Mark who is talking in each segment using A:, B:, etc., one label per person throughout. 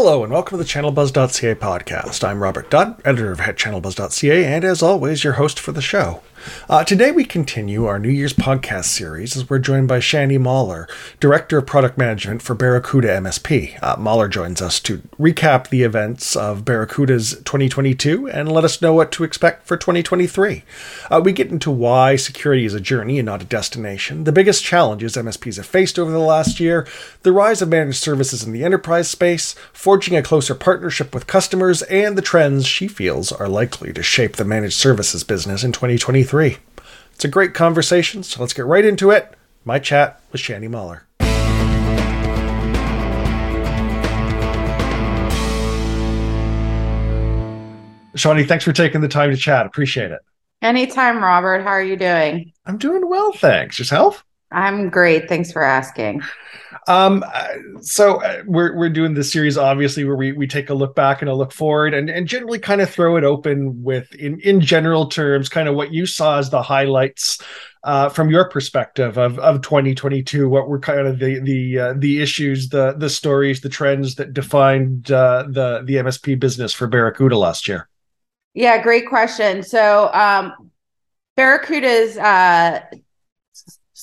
A: Hello and welcome to the ChannelBuzz.ca podcast. I'm Robert Dutt, editor of ChannelBuzz.ca, and as always, your host for the show. Uh, today we continue our New Year's podcast series as we're joined by Shani Mahler, Director of Product Management for Barracuda MSP. Uh, Mahler joins us to recap the events of Barracuda's 2022 and let us know what to expect for 2023. Uh, we get into why security is a journey and not a destination, the biggest challenges MSPs have faced over the last year, the rise of managed services in the enterprise space, forging a closer partnership with customers, and the trends she feels are likely to shape the managed services business in 2023. It's a great conversation, so let's get right into it. My chat with Shani Mahler. Shani, thanks for taking the time to chat. Appreciate it.
B: Anytime, Robert. How are you doing?
A: I'm doing well, thanks. Yourself?
B: I'm great. Thanks for asking.
A: Um, uh, so uh, we're we're doing this series obviously where we we take a look back and a look forward and and generally kind of throw it open with in in general terms kind of what you saw as the highlights uh, from your perspective of of 2022 what were kind of the the uh, the issues the the stories the trends that defined uh, the the MSP business for Barracuda last year?
B: Yeah great question. So um Barracuda's uh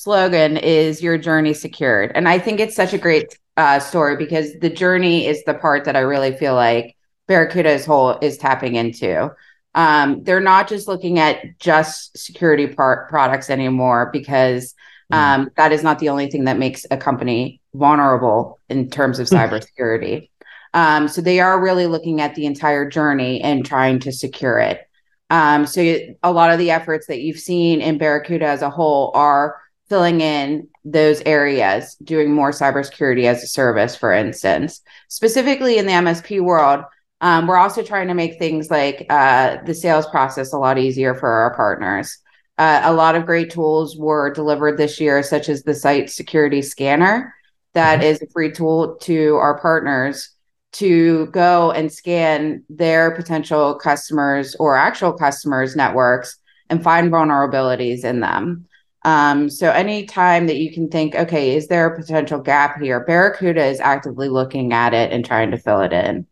B: slogan is your journey secured. And i think it's such a great uh, story because the journey is the part that i really feel like barracuda as whole is tapping into. Um, they're not just looking at just security part products anymore because mm. um, that is not the only thing that makes a company vulnerable in terms of cybersecurity. Um, so they are really looking at the entire journey and trying to secure it. Um, so a lot of the efforts that you've seen in barracuda as a whole are filling in those areas, doing more cybersecurity as a service, for instance. Specifically in the MSP world, um, we're also trying to make things like uh, the sales process a lot easier for our partners. Uh, a lot of great tools were delivered this year, such as the site security scanner. That mm-hmm. a free tool to our partners to go and scan their potential customers or actual customers' networks and find vulnerabilities in them. Um, so any time that you can think, okay, is there a potential gap here? Barracuda is actively looking at it and trying to fill it in.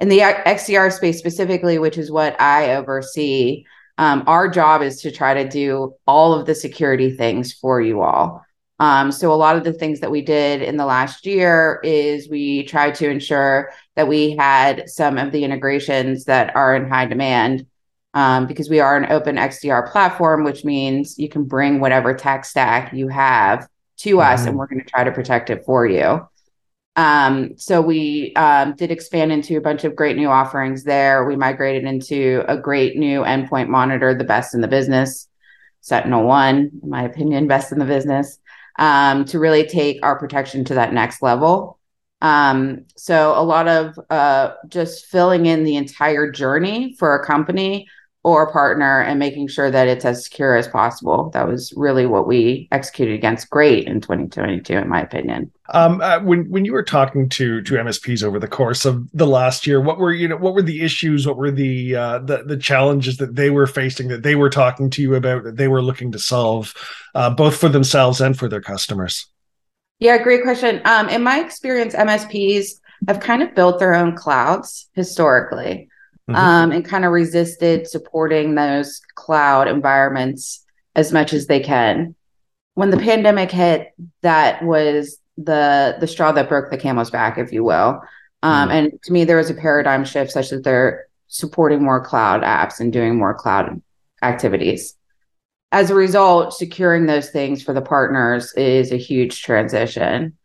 B: In the XDR space specifically, which is what I oversee, um, our job is to try to do all of the security things for you all. Um, so a lot of the things that we did in the last year is we tried to ensure that we had some of the integrations that are in high demand um, because we are an open XDR platform, which means you can bring whatever tech stack you have to mm-hmm. us and we're going to try to protect it for you. Um, so we um, did expand into a bunch of great new offerings there. We migrated into a great new endpoint monitor, the best in the business, Sentinel One, in my opinion, best in the business, um, to really take our protection to that next level. Um, so a lot of uh, just filling in the entire journey for a company or partner and making sure that it's as secure as possible. That was really what we executed against great in 2022, in my opinion.
A: Um, uh, when when you were talking to to MSPs over the course of the last year, what were you know what were the issues? What were the uh, the the challenges that they were facing that they were talking to you about that they were looking to solve, uh, both for themselves and for their customers?
B: Yeah, great question. Um, in my experience, MSPs have kind of built their own clouds historically mm-hmm. um, and kind of resisted supporting those cloud environments as much as they can. When the pandemic hit, that was the the straw that broke the camel's back, if you will. Um, mm And to me, there was a paradigm shift such that they're supporting more cloud apps and doing more cloud activities. As a result, securing those things for the partners is a huge transition.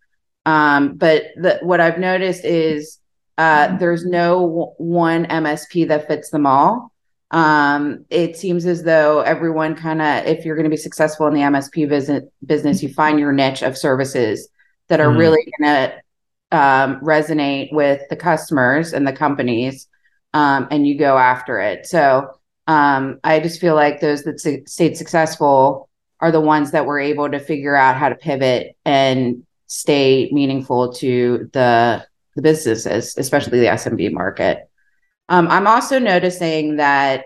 B: Um, but the, what I've noticed is uh, there's no one MSP that fits them all. Um, it seems as though everyone kind of, if you're going to be successful in the MSP business, business, you find your niche of services that are mm. really going to um, resonate with the customers and the companies, um, and you go after it. So um, I just feel like those that su- stayed successful are the ones that were able to figure out how to pivot and stay meaningful to the the businesses, especially the SMB market. Um, I'm also noticing that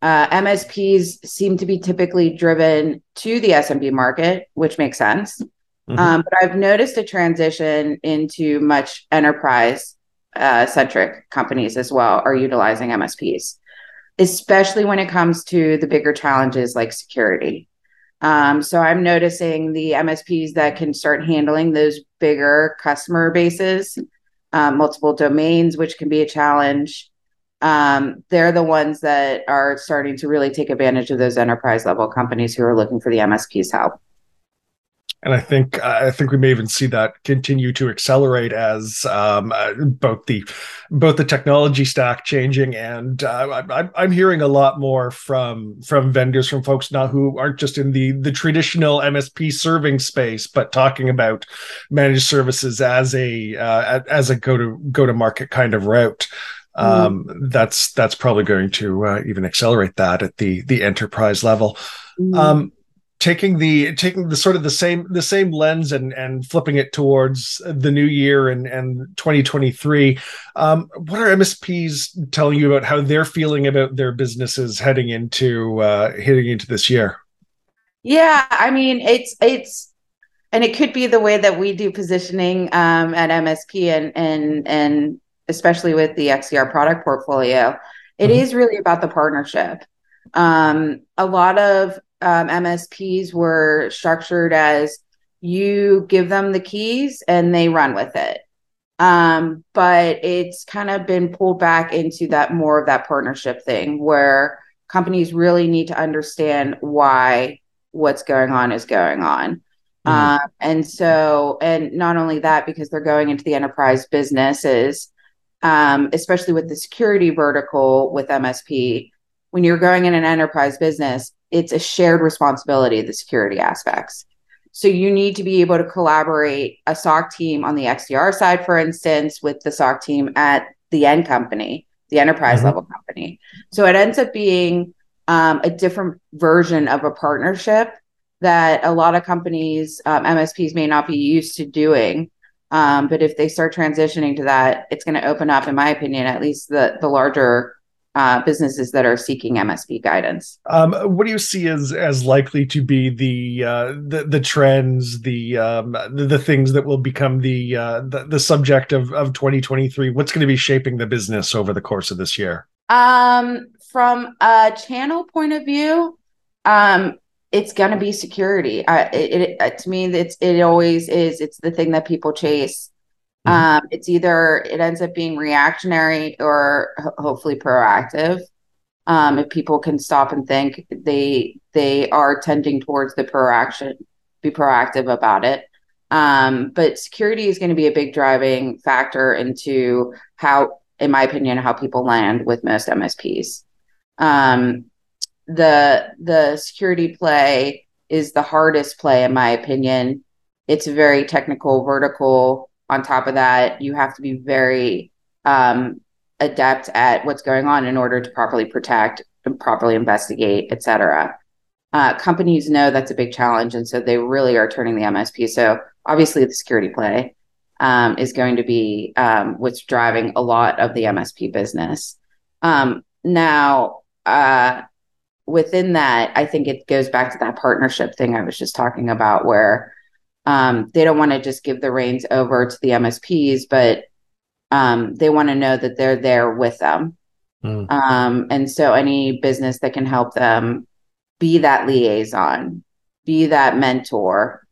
B: uh, MSPs seem to be typically driven to the SMB market, which makes sense. Mm-hmm. Um, but I've noticed a transition into much enterprise uh, centric companies as well are utilizing MSPs, especially when it comes to the bigger challenges like security. Um, so I'm noticing the MSPs that can start handling those bigger customer bases, um, multiple domains, which can be a challenge. Um, they're the ones that are starting to really take advantage of those enterprise level companies who are looking for the MSP's help
A: and I think I think we may even see that continue to accelerate as um, uh, both the both the technology stack changing, and uh, I, am hearing a lot more from from vendors, from folks now who aren't just in the the traditional MSP serving space, but talking about managed services as a uh, as a go to go to market kind of route. Mm-hmm. Um, mm. That's that's probably going to uh, even accelerate that at the the enterprise level. Mm. Um, taking the taking the sort of the same the same lens and and flipping it towards the new year and and 2023 um, what are msps telling you about how they're feeling about their businesses heading into uh heading into this year?
B: Yeah i mean it's it's and it could be the way that we do positioning um, at msp and and and especially with the XDR product portfolio. It mm-hmm. is really about the partnership. Um, a lot of um, MSPs were structured as you give them the keys and they run with it. Um, but it's kind of been pulled back into that more of that partnership thing where companies really need to understand why what's going on is going on. Mm-hmm. Uh, and so, and not only that, because they're going into the enterprise businesses, um, especially with the security vertical with MSP, when you're going in an enterprise business, it's a shared responsibility, the security aspects. So you need to be able to collaborate a SOC team on the XDR side, for instance, with the SOC team at the end company, the enterprise mm-hmm. level company. So it ends up being um, a different version of a partnership that a lot of companies, um, MSPs, may not be used to doing. Um, but if they start transitioning to that, it's going to open up, in my opinion, at least the the larger uh, businesses that are seeking MSP guidance.
A: Um, what do you see as as likely to be the uh, the, the trends, the, um, the, the things that will become the uh, the, the subject of of 2023? What's going to be shaping the business over the course of this year?
B: Um, from a channel point of view, um, it's going to be security. I, it, it, to me, it's it always is. It's the thing that people chase. Mm-hmm. Um, it's either it ends up being reactionary or ho- hopefully proactive. Um, if people can stop and think, they they are tending towards the proaction, be proactive about it. Um, but security is going to be a big driving factor into how, in my opinion, how people land with most MSPs. Um, the the security play is the hardest play, in my opinion. It's a very technical, vertical on top of that, you have to be very um, adept at what's going on in order to properly protect and properly investigate, et cetera. Uh, companies know that's a big challenge, and so they really are turning the MSP. So obviously, the security play um, is going to be um, what's driving a lot of the MSP business. Um, now, uh, within that, I think it goes back to that partnership thing I was just talking about, where um, they don't want to just give the reins over to the MSPs, but um, they want to know that they're there with them. Mm. Um, and so any business that can help them be that liaison, be that mentor,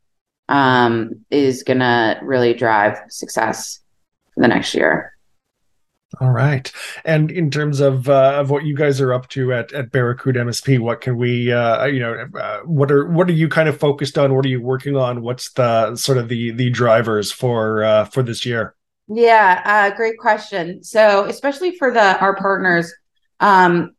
B: um, is going to really drive success for the next year.
A: All right. And in terms of uh, of what you guys are up to at at Barracuda MSP, what can we uh, you know uh, what are what are you kind of focused on? What are you working on? What's the sort of the the drivers for uh, for this year?
B: Yeah, uh, great question. So especially for the our partners, um,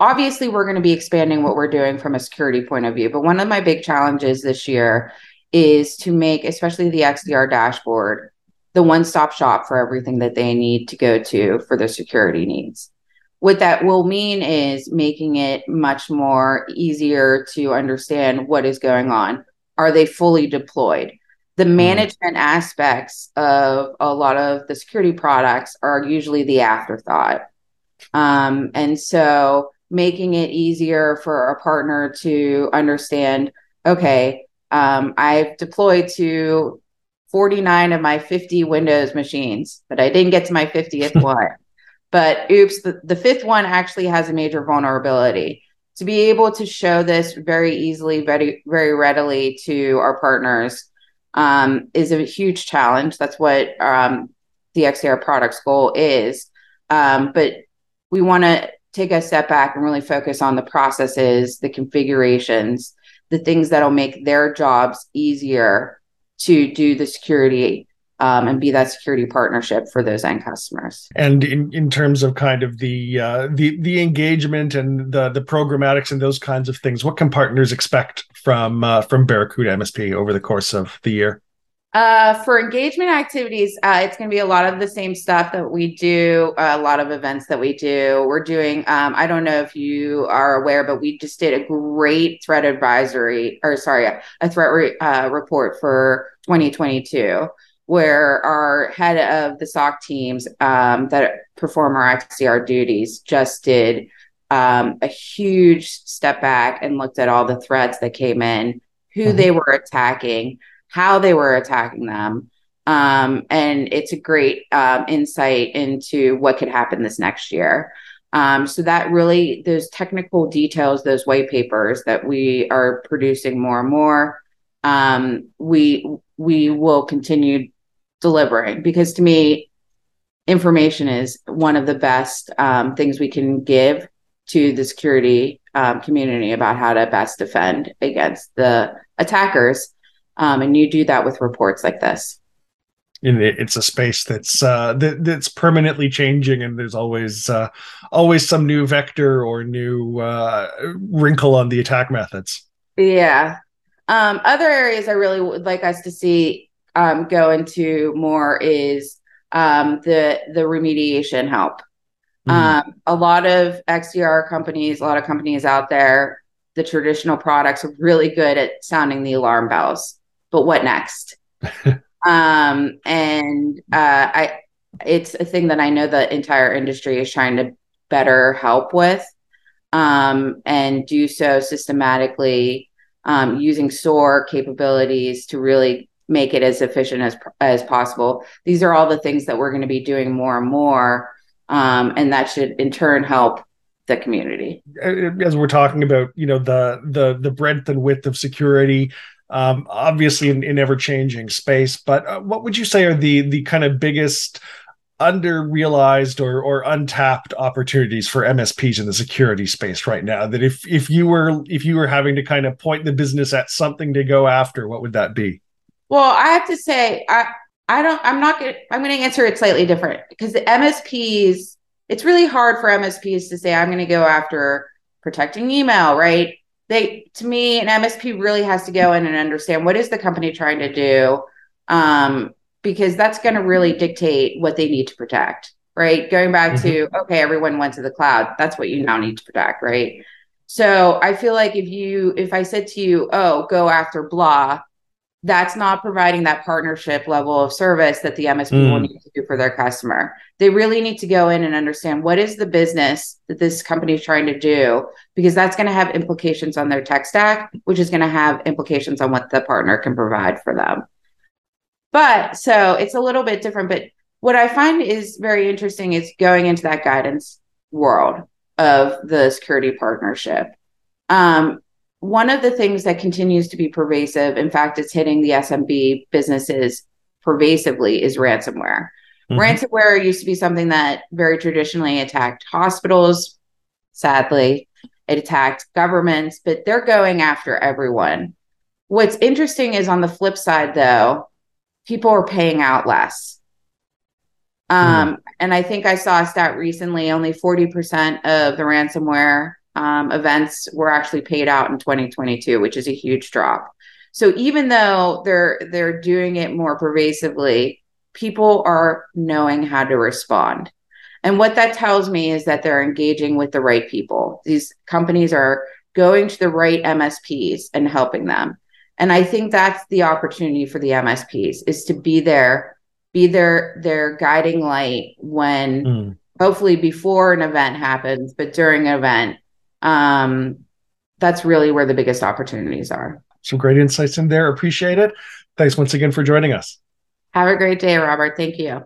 B: obviously we're going to be expanding what we're doing from a security point of view. But one of my big challenges this year is to make, especially the XDR dashboard, the one stop shop for everything that they need to go to for their security needs. What that will mean is making it much more easier to understand what is going on. Are they fully deployed? The hmm. management aspects of a lot of the security products are usually the afterthought. Um, and so making it easier for a partner to understand okay, um, I've deployed to 49 of my 50 Windows machines, but I didn't get to my 50th one. But oops, the, the fifth one actually has a major vulnerability. To be able to show this very easily, very, very readily to our partners um, is a huge challenge. That's what um, the XDR products goal is. Um, but we want to take a step back and really focus on the processes, the configurations, the things that'll make their jobs easier to do the security um, and be that security partnership for those end customers.
A: And in, in terms of kind of the uh, the the engagement and the the programmatics and those kinds of things, what can partners expect from uh, from Barracuda MSP over the course of the year?
B: Uh, for engagement activities, uh, it's going to be a lot of the same stuff that we do, uh, a lot of events that we do. We're doing, um, I don't know if you are aware, but we just did a great threat advisory, or sorry, a threat re- uh, report for 2022, where our head of the SOC teams um, that perform our XDR duties just did um, a huge step back and looked at all the threats that came in, who mm-hmm. they were attacking how they were attacking them. Um, and it's a great um, insight into what could happen this next year. Um, so that really, those technical details, those white papers that we are producing more and more, um, we we will continue delivering because to me, information is one of the best um, things we can give to the security community about how to best defend against the attackers um, and you do that with reports like this.
A: And it's a space that's uh, that, that's permanently changing, and there's always uh, always some new vector or new uh, wrinkle on the attack methods.
B: Yeah. Um, other areas I really would like us to see um, go into more is um, the the remediation help. Mm-hmm. Um, a lot of XDR companies, a lot of companies out there, the traditional products are really good at sounding the alarm bells but what next? um, and uh, I, it's a thing that I know the entire industry is trying to better help with, um, and do so systematically um, using SOAR capabilities to really make it as efficient as as possible. These are all the things that we're going to be doing more and more, um, and that should in turn help the community.
A: As we're talking about, you know, the the the breadth and width of security, um, obviously in, in ever changing space. But uh, what would you say are the the kind of biggest under realized or or untapped opportunities for MSPs in the security space right now? That if if you were if you were having to kind of point the business at something to go after, what would that be?
B: Well, I have to say, I I don't. I'm not going. I'm going to answer it slightly different because the MSPs. It's really hard for MSPs to say I'm going to go after protecting email, right? They to me an msp really has to go in and understand what is the company trying to do um, because that's going to really dictate what they need to protect right? Going back mm-hmm. to okay everyone went to the cloud. That's what you now need to protect right? So i feel like if you if i said to you oh go after blah that's not providing that partnership level of service that the MSP mm. will need to do for their customer. They really need to go in and understand what is the business that this company is trying to do, because that's going to have implications on their tech stack, which is going to have implications on what the partner can provide for them. But so it's a little bit different. But what I find is very interesting is going into that guidance world of the security partnership. Um, one of the things that continues to be pervasive, in fact, it's hitting the SMB businesses pervasively, is ransomware. Mm-hmm. Ransomware used to be something that very traditionally attacked hospitals. Sadly, it attacked governments, but they're going after everyone. What's interesting is on the flip side, though, people are paying out less. Um, mm. And I think I saw a stat recently only 40% of the ransomware um, events were actually paid out in 2022, which is a huge drop. So even though they're they're doing it more pervasively, people are knowing how to respond. And what that tells me is that they're engaging with the right people. These companies are going to the right MSPs and helping them. And I think that's the opportunity for the MSPs is to be there, be their their guiding light when mm. hopefully before an event happens, but during an event um, that's really where the biggest opportunities are.
A: Some great insights in there. Appreciate it. Thanks once again for joining us.
B: Have a great day, Robert. Thank you.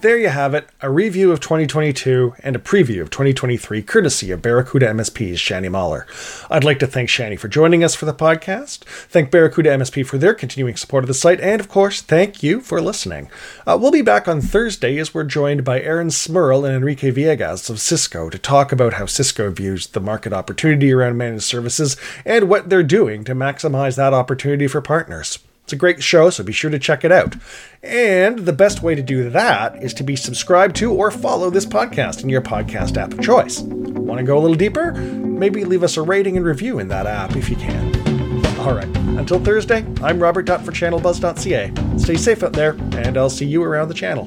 A: There you have it, a review of 2022 and a preview of 2023, courtesy of Barracuda MSP's Shani Mahler. I'd like to thank Shani for joining us for the podcast, thank Barracuda MSP for their continuing support of the site, and of course, thank you for listening. Uh, we'll be back on Thursday as we're joined by Aaron Smurl and Enrique Villegas of Cisco to talk about how Cisco views the market opportunity around managed services and what they're doing to maximize that opportunity for partners. It's a great show, so be sure to check it out. And the best way to do that is to be subscribed to or follow this podcast in your podcast app of choice. Want to go a little deeper? Maybe leave us a rating and review in that app if you can. All right, until Thursday, I'm Robert for ChannelBuzz.ca. Stay safe out there, and I'll see you around the channel.